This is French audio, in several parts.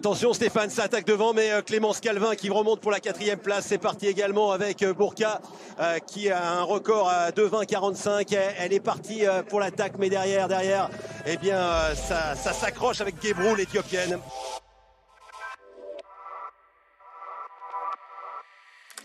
Attention Stéphane, ça attaque devant, mais euh, Clémence Calvin qui remonte pour la quatrième place. C'est parti également avec euh, Bourka euh, qui a un record à 2,20-45. Elle est partie pour l'attaque, mais derrière, derrière, eh bien, ça, ça s'accroche avec Gebrou, l'éthiopienne.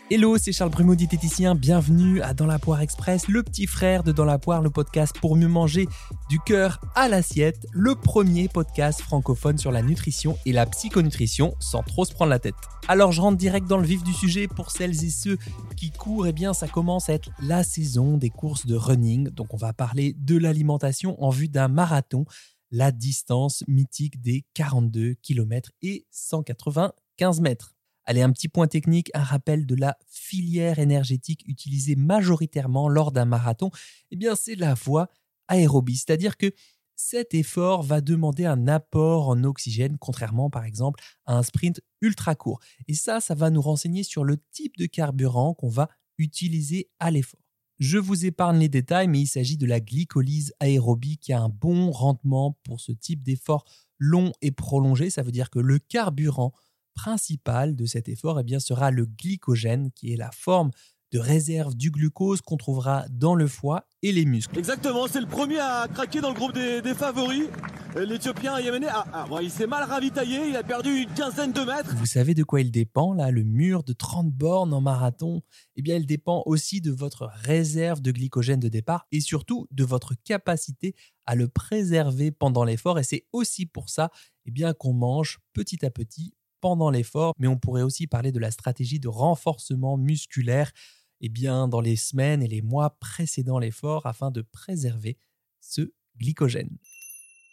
Hello, c'est Charles Brumeau, diététicien. Bienvenue à Dans la Poire Express, le petit frère de Dans la Poire, le podcast pour mieux manger du cœur à l'assiette, le premier podcast francophone sur la nutrition et la psychonutrition sans trop se prendre la tête. Alors je rentre direct dans le vif du sujet pour celles et ceux qui courent, eh bien ça commence à être la saison des courses de running. Donc on va parler de l'alimentation en vue d'un marathon, la distance mythique des 42 km et 195 mètres. Allez, un petit point technique, un rappel de la filière énergétique utilisée majoritairement lors d'un marathon. Eh bien, c'est la voie aérobie, c'est-à-dire que cet effort va demander un apport en oxygène, contrairement par exemple à un sprint ultra court. Et ça, ça va nous renseigner sur le type de carburant qu'on va utiliser à l'effort. Je vous épargne les détails, mais il s'agit de la glycolyse aérobie qui a un bon rendement pour ce type d'effort long et prolongé. Ça veut dire que le carburant principal de cet effort eh bien, sera le glycogène, qui est la forme de réserve du glucose qu'on trouvera dans le foie et les muscles. Exactement, c'est le premier à craquer dans le groupe des, favoris. Euh, L'Éthiopien Yéméné, ah, ah, il s'est mal ravitaillé, il a perdu une quinzaine de mètres. Vous savez de quoi il dépend là, le mur de 30 bornes en marathon? Eh bien, il dépend aussi de votre réserve de glycogène de départ et surtout de votre capacité à le préserver pendant l'effort. Et c'est aussi pour ça eh bien, qu'on mange petit à petit pendant l'effort, mais on pourrait aussi parler de la stratégie de renforcement musculaire eh bien, dans les semaines et les mois précédant l'effort afin de préserver ce glycogène.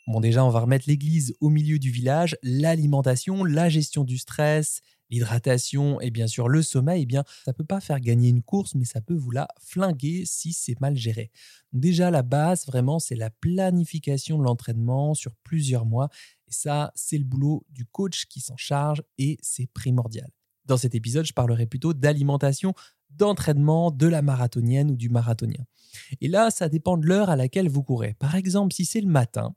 Bon déjà, on va remettre l'église au milieu du village, l'alimentation, la gestion du stress, l'hydratation et bien sûr le sommeil, eh bien ça peut pas faire gagner une course, mais ça peut vous la flinguer si c'est mal géré. déjà la base vraiment c'est la planification de l'entraînement sur plusieurs mois et ça c'est le boulot du coach qui s'en charge et c'est primordial. Dans cet épisode, je parlerai plutôt d'alimentation, d'entraînement de la marathonienne ou du marathonien. Et là, ça dépend de l'heure à laquelle vous courez. Par exemple, si c'est le matin,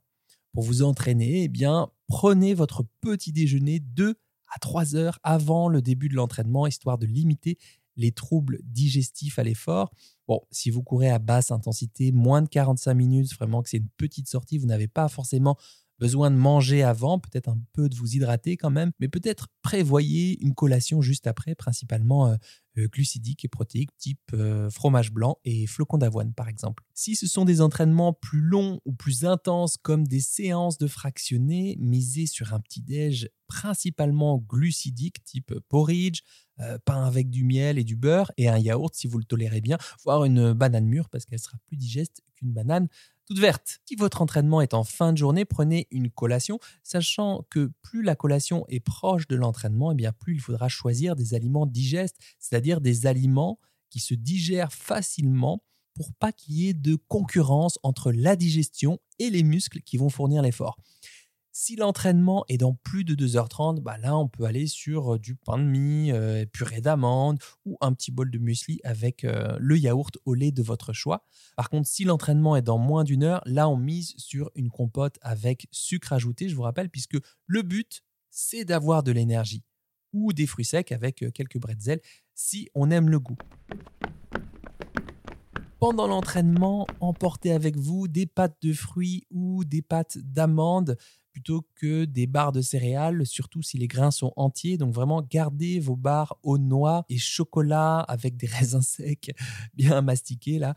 pour vous entraîner, eh bien, prenez votre petit déjeuner de à 3 heures avant le début de l'entraînement, histoire de limiter les troubles digestifs à l'effort. Bon, si vous courez à basse intensité, moins de 45 minutes, vraiment que c'est une petite sortie, vous n'avez pas forcément besoin de manger avant, peut-être un peu de vous hydrater quand même, mais peut-être prévoyez une collation juste après, principalement euh, euh, glucidique et protéique, type euh, fromage blanc et flocons d'avoine par exemple. Si ce sont des entraînements plus longs ou plus intenses comme des séances de fractionnés, misez sur un petit déj principalement glucidique, type porridge, pain avec du miel et du beurre et un yaourt si vous le tolérez bien, voire une banane mûre parce qu'elle sera plus digeste qu'une banane toute verte. Si votre entraînement est en fin de journée, prenez une collation, sachant que plus la collation est proche de l'entraînement, et eh bien plus il faudra choisir des aliments digestes, c'est-à-dire des aliments qui se digèrent facilement pour pas qu'il y ait de concurrence entre la digestion et les muscles qui vont fournir l'effort. Si l'entraînement est dans plus de 2h30, bah là, on peut aller sur euh, du pain de mie, euh, purée d'amande ou un petit bol de muesli avec euh, le yaourt au lait de votre choix. Par contre, si l'entraînement est dans moins d'une heure, là, on mise sur une compote avec sucre ajouté, je vous rappelle, puisque le but, c'est d'avoir de l'énergie ou des fruits secs avec quelques bretzels si on aime le goût. Pendant l'entraînement, emportez avec vous des pâtes de fruits ou des pâtes d'amandes plutôt que des barres de céréales, surtout si les grains sont entiers. Donc vraiment, gardez vos barres aux noix et chocolat avec des raisins secs bien mastiqués là,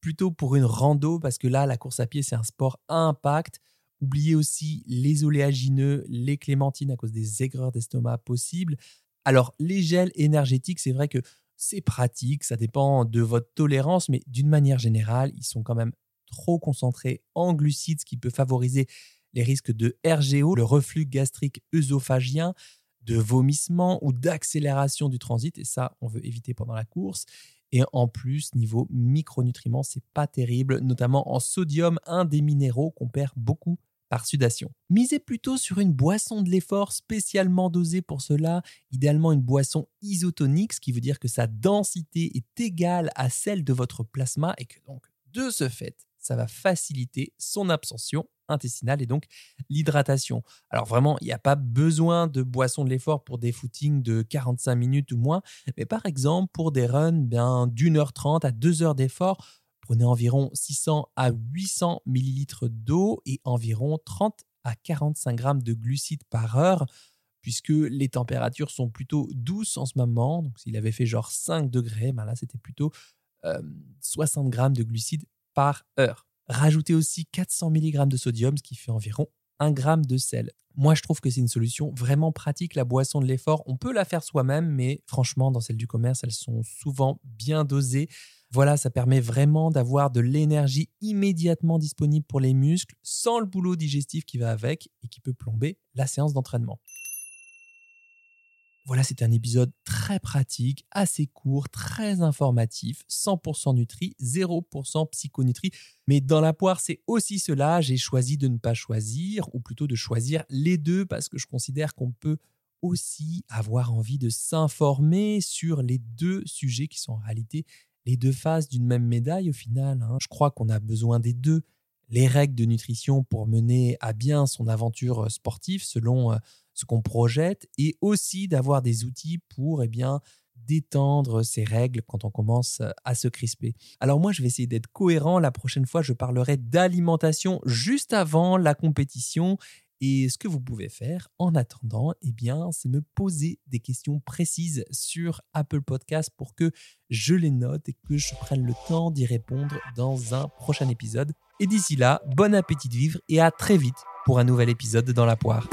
plutôt pour une rando parce que là, la course à pied, c'est un sport impact. Oubliez aussi les oléagineux, les clémentines à cause des aigreurs d'estomac possibles. Alors, les gels énergétiques, c'est vrai que c'est pratique, ça dépend de votre tolérance, mais d'une manière générale, ils sont quand même trop concentrés en glucides, ce qui peut favoriser les risques de RGO, le reflux gastrique œsophagien, de vomissement ou d'accélération du transit. Et ça, on veut éviter pendant la course. Et en plus, niveau micronutriments, c'est pas terrible, notamment en sodium, un des minéraux qu'on perd beaucoup par sudation. Misez plutôt sur une boisson de l'effort spécialement dosée pour cela, idéalement une boisson isotonique, ce qui veut dire que sa densité est égale à celle de votre plasma et que donc, de ce fait, ça va faciliter son absorption intestinale et donc l'hydratation. Alors vraiment, il n'y a pas besoin de boisson de l'effort pour des footings de 45 minutes ou moins, mais par exemple pour des runs bien d'une heure trente à deux heures d'effort, prenez environ 600 à 800 millilitres d'eau et environ 30 à 45 grammes de glucides par heure puisque les températures sont plutôt douces en ce moment. Donc, s'il avait fait genre 5 degrés, ben là, c'était plutôt 60 grammes de glucides par heure. Rajoutez aussi 400 mg de sodium, ce qui fait environ 1 gramme de sel. Moi, je trouve que c'est une solution vraiment pratique. La boisson de l'effort, on peut la faire soi-même, mais franchement, dans celle du commerce, elles sont souvent bien dosées. Voilà, ça permet vraiment d'avoir de l'énergie immédiatement disponible pour les muscles, sans le boulot digestif qui va avec et qui peut plomber la séance d'entraînement. Voilà, c'est un épisode très pratique, assez court, très informatif, 100% Nutri, 0% Psychonutri. Mais dans la poire, c'est aussi cela. J'ai choisi de ne pas choisir, ou plutôt de choisir les deux, parce que je considère qu'on peut aussi avoir envie de s'informer sur les deux sujets qui sont en réalité les deux faces d'une même médaille au final. Hein. Je crois qu'on a besoin des deux. Les règles de nutrition pour mener à bien son aventure sportive selon ce qu'on projette et aussi d'avoir des outils pour eh bien, détendre ces règles quand on commence à se crisper. Alors moi, je vais essayer d'être cohérent. La prochaine fois, je parlerai d'alimentation juste avant la compétition. Et ce que vous pouvez faire en attendant, eh bien, c'est me poser des questions précises sur Apple Podcast pour que je les note et que je prenne le temps d'y répondre dans un prochain épisode. Et d'ici là, bon appétit de vivre et à très vite pour un nouvel épisode dans la poire.